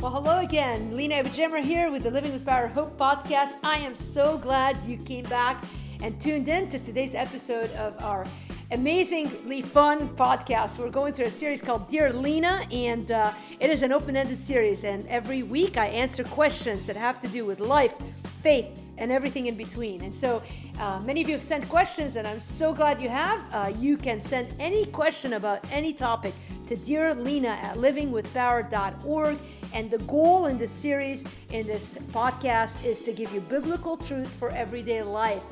Well, hello again. Lina AbuJamra here with the Living with Power Hope podcast. I am so glad you came back and tuned in to today's episode of our amazingly fun podcast. We're going through a series called Dear Lina, and uh, it is an open ended series. And every week I answer questions that have to do with life, faith, and everything in between. And so uh, many of you have sent questions, and I'm so glad you have. Uh, you can send any question about any topic to Dear Lina at livingwithpower.org. And the goal in this series, in this podcast, is to give you biblical truth for everyday life.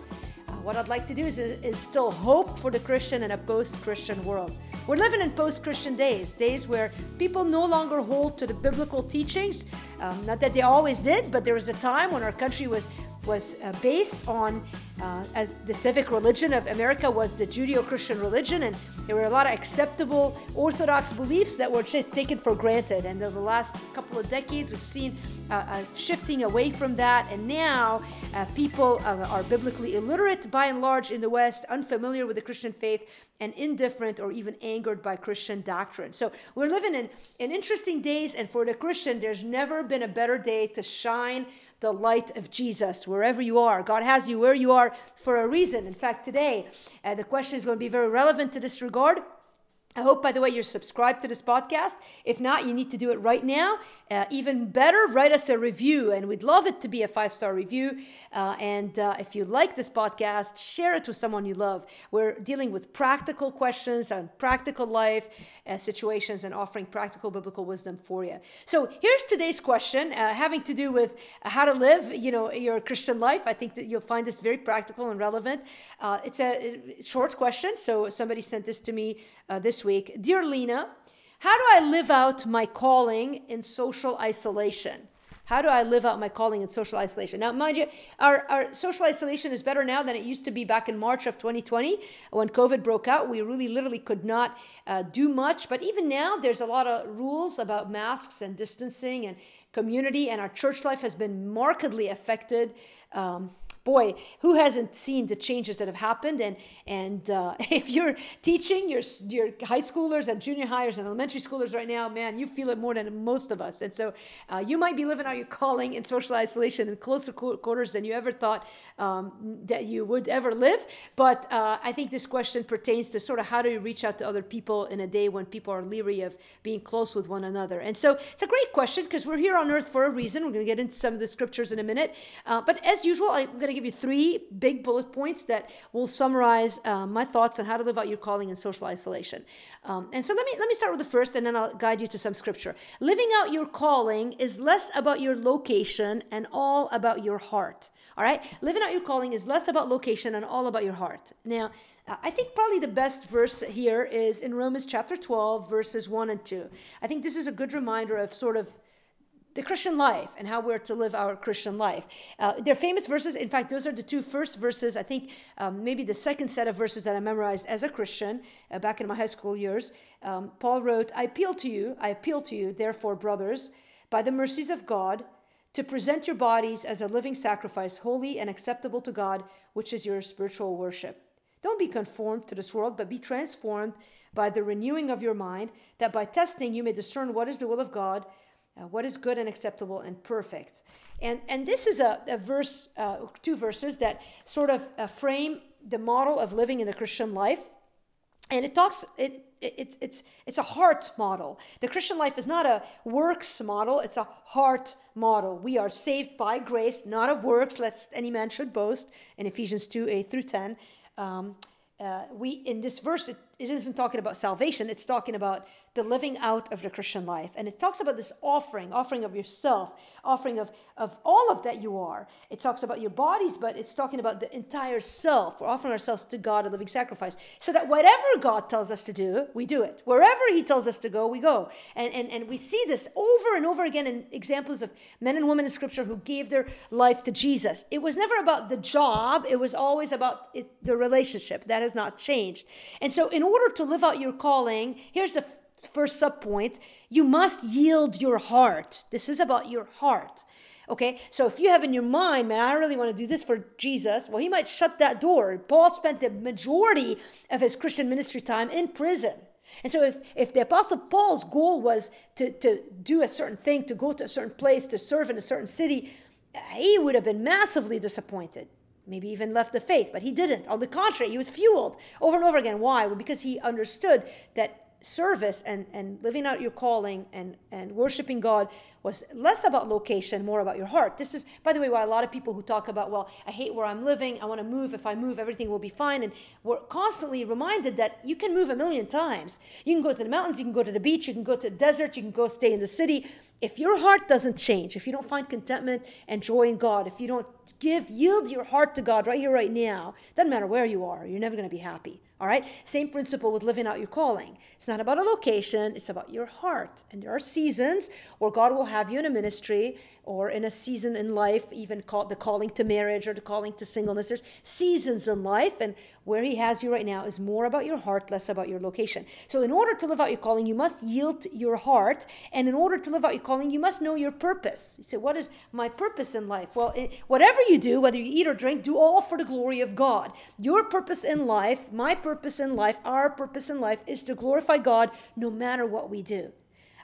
Uh, what I'd like to do is instill hope for the Christian in a post Christian world. We're living in post Christian days, days where people no longer hold to the biblical teachings. Um, not that they always did, but there was a time when our country was was uh, based on uh, as the civic religion of America was the Judeo-Christian religion, and there were a lot of acceptable Orthodox beliefs that were just taken for granted. And in the last couple of decades, we've seen uh, shifting away from that, and now uh, people uh, are biblically illiterate by and large in the West, unfamiliar with the Christian faith, and indifferent or even angered by Christian doctrine. So we're living in, in interesting days, and for the Christian, there's never been a better day to shine the light of Jesus wherever you are. God has you where you are for a reason. In fact, today, uh, the question is going to be very relevant to this regard. I hope, by the way, you're subscribed to this podcast. If not, you need to do it right now. Uh, even better, write us a review, and we'd love it to be a five star review. Uh, and uh, if you like this podcast, share it with someone you love. We're dealing with practical questions on practical life uh, situations and offering practical biblical wisdom for you. So here's today's question, uh, having to do with how to live, you know, your Christian life. I think that you'll find this very practical and relevant. Uh, it's a short question, so somebody sent this to me this week, dear Lina. How do I live out my calling in social isolation? How do I live out my calling in social isolation? Now, mind you, our, our social isolation is better now than it used to be back in March of 2020 when COVID broke out. We really literally could not uh, do much. But even now, there's a lot of rules about masks and distancing and community, and our church life has been markedly affected. Um, boy, who hasn't seen the changes that have happened? And and uh, if you're teaching your your high schoolers and junior hires and elementary schoolers right now, man, you feel it more than most of us. And so uh, you might be living out your calling in social isolation in closer quarters than you ever thought um, that you would ever live. But uh, I think this question pertains to sort of how do you reach out to other people in a day when people are leery of being close with one another. And so it's a great question because we're here on earth for a reason. We're going to get into some of the scriptures in a minute. Uh, but as usual, I'm going to give you three big bullet points that will summarize uh, my thoughts on how to live out your calling in social isolation. Um, and so let me let me start with the first, and then I'll guide you to some scripture. Living out your calling is less about your location and all about your heart. All right, living out your calling is less about location and all about your heart. Now. I think probably the best verse here is in Romans chapter 12, verses 1 and 2. I think this is a good reminder of sort of the Christian life and how we're to live our Christian life. Uh, they're famous verses. In fact, those are the two first verses, I think, um, maybe the second set of verses that I memorized as a Christian uh, back in my high school years. Um, Paul wrote, I appeal to you, I appeal to you, therefore, brothers, by the mercies of God, to present your bodies as a living sacrifice, holy and acceptable to God, which is your spiritual worship. Don't be conformed to this world, but be transformed by the renewing of your mind, that by testing you may discern what is the will of God uh, what is good and acceptable and perfect. And, and this is a, a verse, uh, two verses that sort of uh, frame the model of living in the Christian life. And it talks, it, it, it's, it's, it's a heart model. The Christian life is not a works model, it's a heart model. We are saved by grace, not of works, lest any man should boast, in Ephesians 2 8 through 10. Um, uh, we in this verse it, it isn't talking about salvation it's talking about the living out of the christian life. And it talks about this offering offering of yourself offering of, of all of that you are. It talks about your bodies but it's talking about the entire self. We're offering ourselves to god a living sacrifice so that whatever god tells us to do we do it. Wherever he tells us to go we go. And and, and we see this over and over again in examples of men and women in scripture who gave their life to jesus. It was never about the job. It was always about it, the relationship. That has not changed. And so in order to live out your calling, here's the first subpoint you must yield your heart. This is about your heart. Okay, so if you have in your mind, man, I really want to do this for Jesus, well, he might shut that door. Paul spent the majority of his Christian ministry time in prison. And so, if, if the Apostle Paul's goal was to, to do a certain thing, to go to a certain place, to serve in a certain city, he would have been massively disappointed. Maybe even left the faith, but he didn't. On the contrary, he was fueled over and over again. Why? Well, because he understood that service and, and living out your calling and, and worshiping God was less about location, more about your heart. This is, by the way, why a lot of people who talk about, well, I hate where I'm living, I want to move. If I move, everything will be fine. And we're constantly reminded that you can move a million times. You can go to the mountains, you can go to the beach, you can go to the desert, you can go stay in the city. If your heart doesn't change, if you don't find contentment and joy in God, if you don't give, yield your heart to God right here, right now, doesn't matter where you are, you're never going to be happy. All right? Same principle with living out your calling. It's not about a location, it's about your heart. And there are seasons where God will have you in a ministry or in a season in life, even called the calling to marriage or the calling to singleness. There's seasons in life, and where He has you right now is more about your heart, less about your location. So, in order to live out your calling, you must yield your heart. And in order to live out your calling, you must know your purpose. You say, What is my purpose in life? Well, whatever you do, whether you eat or drink, do all for the glory of God. Your purpose in life, my purpose in life, our purpose in life is to glorify God no matter what we do.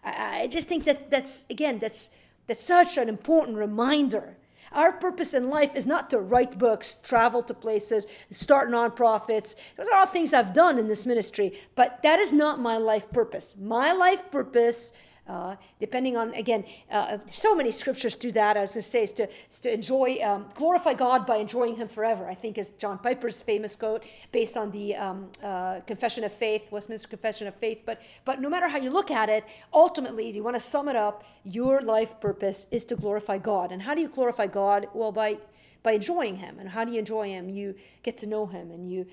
I, I just think that that's, again, that's that's such an important reminder. Our purpose in life is not to write books, travel to places, start nonprofits. Those are all things I've done in this ministry, but that is not my life purpose. My life purpose uh, depending on again uh, so many scriptures do that i was going to say is to, is to enjoy um, glorify god by enjoying him forever i think is john piper's famous quote based on the um, uh, confession of faith westminster confession of faith but but no matter how you look at it ultimately you want to sum it up your life purpose is to glorify god and how do you glorify god well by by enjoying him. And how do you enjoy him? You get to know him and you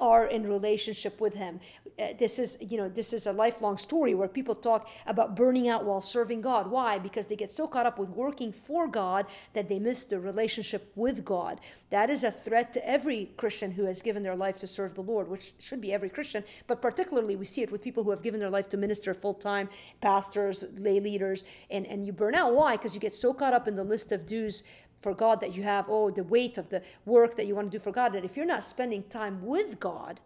are in relationship with him. Uh, this is, you know, this is a lifelong story where people talk about burning out while serving God. Why? Because they get so caught up with working for God that they miss the relationship with God. That is a threat to every Christian who has given their life to serve the Lord, which should be every Christian, but particularly we see it with people who have given their life to minister full time, pastors, lay leaders, and, and you burn out. Why? Because you get so caught up in the list of dues for God that you have, oh, the weight of the work that you want to do for God, that if you're not spending time with God,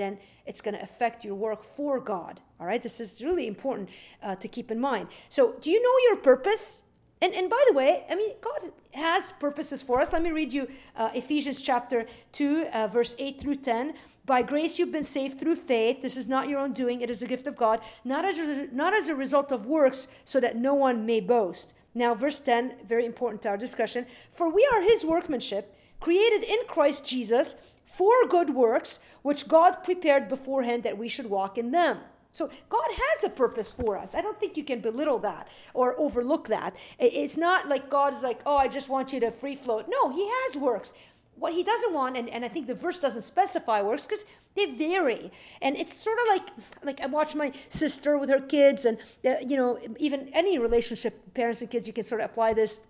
then it's going to affect your work for God. All right, this is really important uh, to keep in mind. So, do you know your purpose? And, and by the way, I mean, God has purposes for us. Let me read you uh, Ephesians chapter 2, uh, verse 8 through 10. By grace you've been saved through faith. This is not your own doing, it is a gift of God, not as a, not as a result of works, so that no one may boast. Now, verse 10, very important to our discussion. For we are his workmanship, created in Christ Jesus for good works, which God prepared beforehand that we should walk in them. So God has a purpose for us. I don't think you can belittle that or overlook that. It's not like God is like, oh, I just want you to free float. No, He has works what he doesn't want, and, and I think the verse doesn't specify works because they vary. And it's sort of like like I watch my sister with her kids, and uh, you know, even any relationship, parents and kids, you can sort of apply this.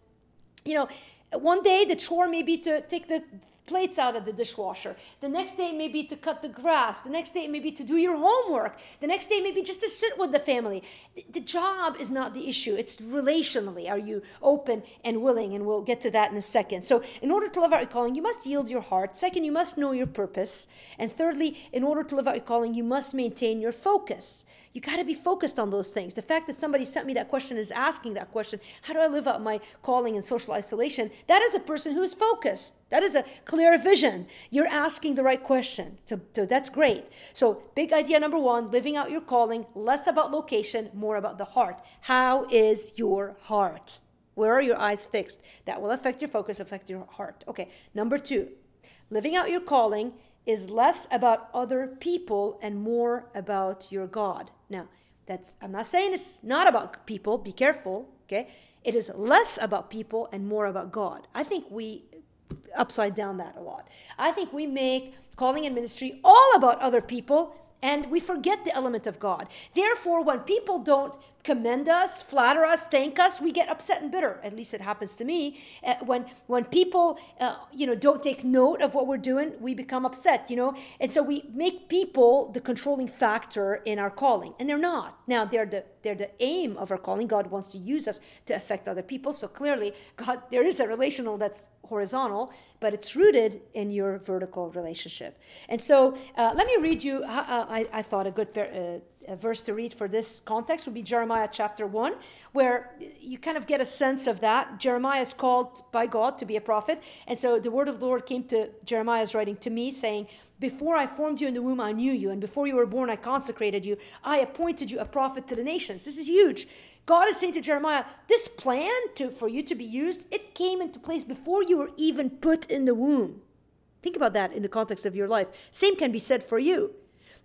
You know, one day the chore may be to take the plates out of the dishwasher. The next day may be to cut the grass. The next day may be to do your homework. The next day may be just to sit with the family. The job is not the issue. It's relationally. Are you open and willing? And we'll get to that in a second. So, in order to live out your calling, you must yield your heart. Second, you must know your purpose. And thirdly, in order to live out your calling, you must maintain your focus. You got to be focused on those things. The fact that somebody sent me that question is asking that question how do I live out my calling in social isolation? That is a person who is focused. That is a clear vision. You're asking the right question. So, so that's great. So, big idea number one living out your calling, less about location, more about the heart. How is your heart? Where are your eyes fixed? That will affect your focus, affect your heart. Okay, number two, living out your calling is less about other people and more about your God. Now, that's I'm not saying it's not about people, be careful, okay? It is less about people and more about God. I think we upside down that a lot. I think we make calling and ministry all about other people and we forget the element of God. Therefore, when people don't commend us, flatter us, thank us, we get upset and bitter. At least it happens to me. Uh, when when people, uh, you know, don't take note of what we're doing, we become upset. You know, and so we make people the controlling factor in our calling, and they're not. Now they're the they're the aim of our calling. God wants to use us to affect other people. So clearly, God, there is a relational that's horizontal, but it's rooted in your vertical relationship. And so, uh, let me read you. Uh, I, I, thought a good. Uh, uh, verse to read for this context would be Jeremiah chapter 1, where you kind of get a sense of that. Jeremiah is called by God to be a prophet. And so the word of the Lord came to Jeremiah's writing to me, saying, Before I formed you in the womb, I knew you. And before you were born, I consecrated you. I appointed you a prophet to the nations. This is huge. God is saying to Jeremiah, this plan to, for you to be used, it came into place before you were even put in the womb. Think about that in the context of your life. Same can be said for you.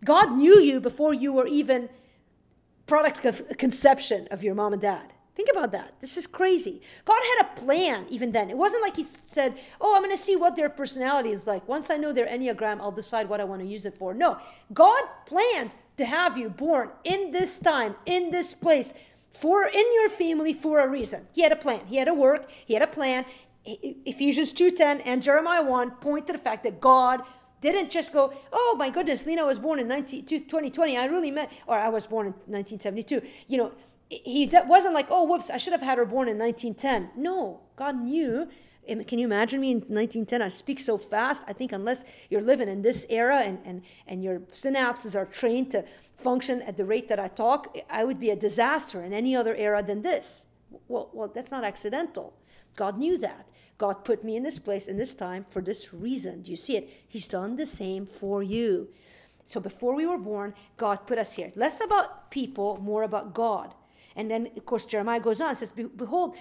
God knew you before you were even product of conception of your mom and dad. Think about that. This is crazy. God had a plan even then. It wasn't like He said, Oh, I'm going to see what their personality is like. Once I know their Enneagram, I'll decide what I want to use it for. No, God planned to have you born in this time, in this place, for in your family for a reason. He had a plan. He had a work. He had a plan. Ephesians 2:10 and Jeremiah 1 point to the fact that God didn't just go, oh my goodness, Lina was born in 19, 2020. I really meant, or I was born in 1972. You know, he wasn't like, oh, whoops, I should have had her born in 1910. No, God knew. Can you imagine me in 1910? I speak so fast. I think unless you're living in this era and, and, and your synapses are trained to function at the rate that I talk, I would be a disaster in any other era than this. Well, well, that's not accidental. God knew that. God put me in this place in this time for this reason. Do you see it? He's done the same for you. So before we were born, God put us here. Less about people, more about God. And then, of course, Jeremiah goes on and says, Behold,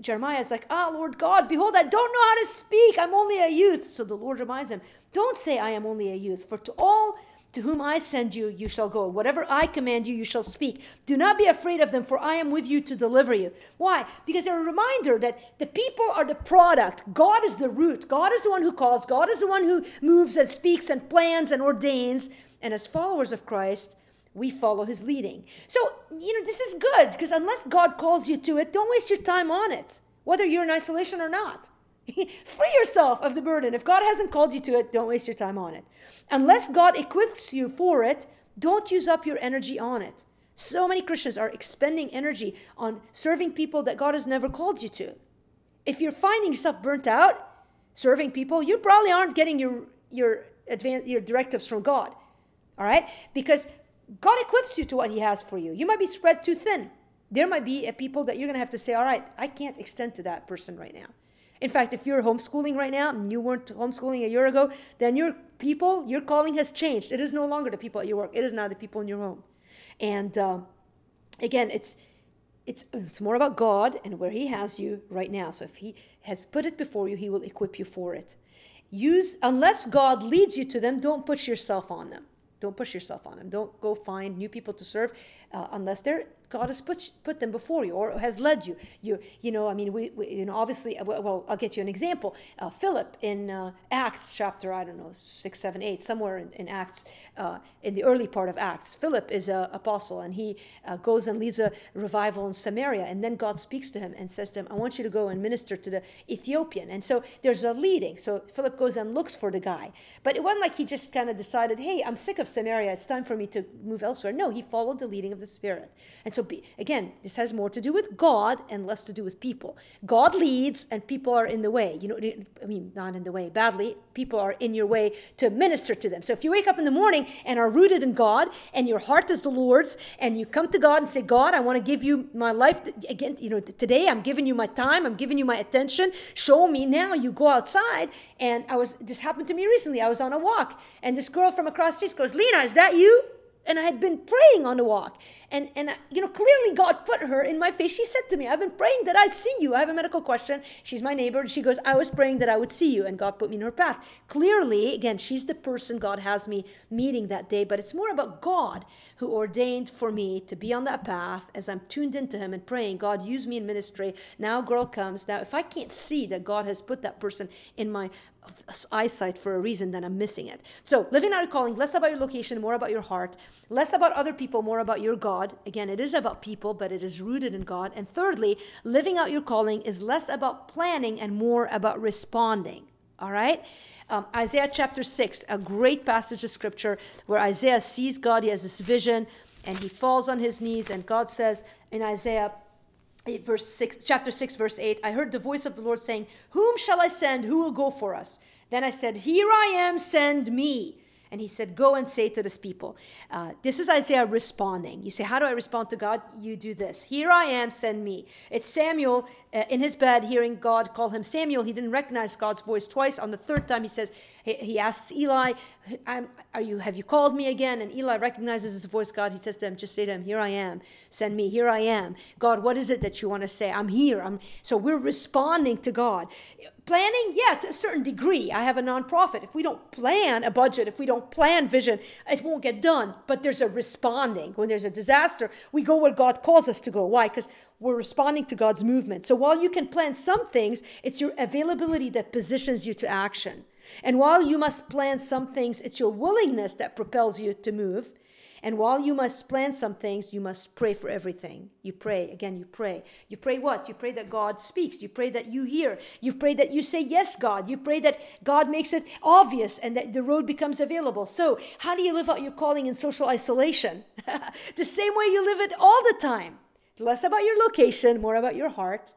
Jeremiah is like, Ah, Lord God, behold, I don't know how to speak. I'm only a youth. So the Lord reminds him, Don't say I am only a youth, for to all to whom I send you, you shall go. Whatever I command you, you shall speak. Do not be afraid of them, for I am with you to deliver you. Why? Because they're a reminder that the people are the product. God is the root. God is the one who calls. God is the one who moves and speaks and plans and ordains. And as followers of Christ, we follow his leading. So, you know, this is good because unless God calls you to it, don't waste your time on it, whether you're in isolation or not. Free yourself of the burden. If God hasn't called you to it, don't waste your time on it. Unless God equips you for it, don't use up your energy on it. So many Christians are expending energy on serving people that God has never called you to. If you're finding yourself burnt out serving people, you probably aren't getting your your advan- your directives from God. All right? Because God equips you to what he has for you. You might be spread too thin. There might be a people that you're going to have to say, "All right, I can't extend to that person right now." In fact, if you're homeschooling right now and you weren't homeschooling a year ago, then your people, your calling has changed. It is no longer the people at your work. It is now the people in your home. And uh, again, it's it's it's more about God and where He has you right now. So if He has put it before you, He will equip you for it. Use unless God leads you to them, don't push yourself on them. Don't push yourself on them. Don't go find new people to serve uh, unless they're God has put put them before you or has led you. You you know I mean we, we you know obviously uh, well I'll get you an example. Uh, Philip in uh, Acts chapter I don't know six seven eight somewhere in, in Acts uh, in the early part of Acts. Philip is an apostle and he uh, goes and leads a revival in Samaria and then God speaks to him and says to him I want you to go and minister to the Ethiopian and so there's a leading. So Philip goes and looks for the guy, but it wasn't like he just kind of decided hey I'm sick of Samaria it's time for me to move elsewhere. No, he followed the leading of the Spirit and so be, again, this has more to do with God and less to do with people. God leads and people are in the way. You know, I mean, not in the way badly. People are in your way to minister to them. So if you wake up in the morning and are rooted in God and your heart is the Lord's and you come to God and say, God, I want to give you my life again, you know, today I'm giving you my time, I'm giving you my attention. Show me now. You go outside and I was, this happened to me recently. I was on a walk and this girl from across the street goes, Lina, is that you? And I had been praying on the walk. And, and you know, clearly God put her in my face. She said to me, I've been praying that I see you. I have a medical question. She's my neighbor. And she goes, I was praying that I would see you. And God put me in her path. Clearly, again, she's the person God has me meeting that day. But it's more about God who ordained for me to be on that path as I'm tuned into Him and praying, God, use me in ministry. Now, girl comes. Now, if I can't see that God has put that person in my eyesight for a reason, then I'm missing it. So, living out your calling, less about your location, more about your heart, less about other people, more about your God. Again, it is about people, but it is rooted in God. And thirdly, living out your calling is less about planning and more about responding. All right? Um, Isaiah chapter 6, a great passage of scripture where Isaiah sees God, he has this vision, and he falls on his knees, and God says in Isaiah verse 6 chapter 6 verse 8 i heard the voice of the lord saying whom shall i send who will go for us then i said here i am send me and he said, Go and say to this people. Uh, this is Isaiah responding. You say, How do I respond to God? You do this. Here I am, send me. It's Samuel uh, in his bed hearing God call him Samuel. He didn't recognize God's voice twice. On the third time, he says, he, asks Eli, "Are you? Have you called me again?" And Eli recognizes his voice. God, he says to him, "Just say to him, Here I am. Send me. Here I am. God, what is it that you want to say? I'm here. I'm." So we're responding to God. Planning, yeah, to a certain degree. I have a nonprofit. If we don't plan a budget, if we don't plan vision, it won't get done. But there's a responding. When there's a disaster, we go where God calls us to go. Why? Because we're responding to God's movement. So while you can plan some things, it's your availability that positions you to action. And while you must plan some things, it's your willingness that propels you to move. And while you must plan some things, you must pray for everything. You pray. Again, you pray. You pray what? You pray that God speaks. You pray that you hear. You pray that you say, Yes, God. You pray that God makes it obvious and that the road becomes available. So, how do you live out your calling in social isolation? the same way you live it all the time. Less about your location, more about your heart.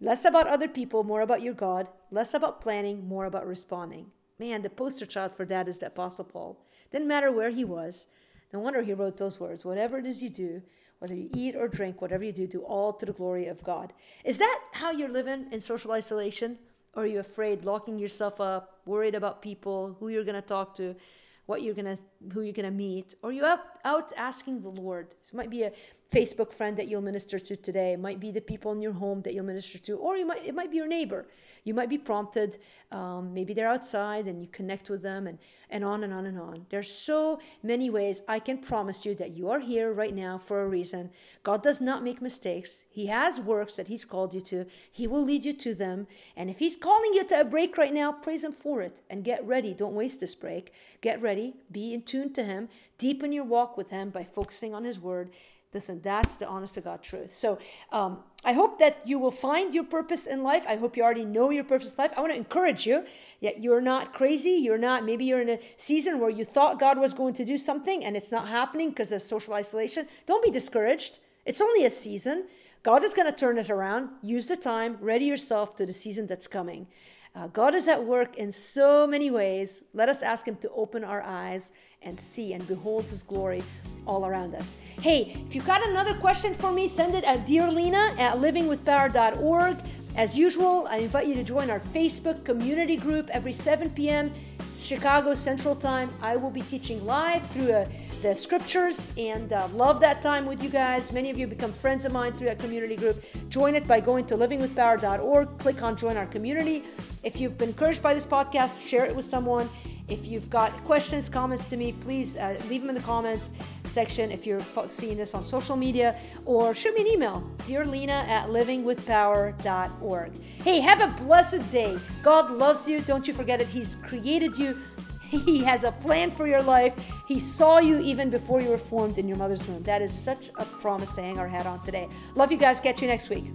Less about other people, more about your God. Less about planning, more about responding. Man, the poster child for that is the Apostle Paul. Didn't matter where he was. No wonder he wrote those words. Whatever it is you do, whether you eat or drink, whatever you do, do all to the glory of God. Is that how you're living in social isolation? Or are you afraid, locking yourself up, worried about people, who you're going to talk to, what you're going to, who you're going to meet? Or are you out, out asking the Lord? It might be a Facebook friend that you'll minister to today. It might be the people in your home that you'll minister to, or you might it might be your neighbor. You might be prompted. Um, maybe they're outside and you connect with them, and and on and on and on. There's so many ways. I can promise you that you are here right now for a reason. God does not make mistakes. He has works that He's called you to. He will lead you to them. And if He's calling you to a break right now, praise Him for it and get ready. Don't waste this break. Get ready. Be in tune to Him. Deepen your walk with Him by focusing on His Word Listen, that's the honest to God truth. So um, I hope that you will find your purpose in life. I hope you already know your purpose in life. I want to encourage you that you're not crazy. You're not, maybe you're in a season where you thought God was going to do something and it's not happening because of social isolation. Don't be discouraged. It's only a season. God is going to turn it around. Use the time, ready yourself to the season that's coming. Uh, God is at work in so many ways. Let us ask Him to open our eyes and see and behold His glory all around us. Hey, if you've got another question for me, send it at dearlina at livingwithpower.org. As usual, I invite you to join our Facebook community group every 7 p.m. Chicago Central Time. I will be teaching live through uh, the scriptures and uh, love that time with you guys. Many of you become friends of mine through that community group. Join it by going to livingwithpower.org. Click on join our community. If you've been encouraged by this podcast, share it with someone. If you've got questions, comments to me, please uh, leave them in the comments section if you're seeing this on social media or shoot me an email, dearlina at livingwithpower.org. Hey, have a blessed day. God loves you. Don't you forget it. He's created you. He has a plan for your life. He saw you even before you were formed in your mother's womb. That is such a promise to hang our hat on today. Love you guys. Catch you next week.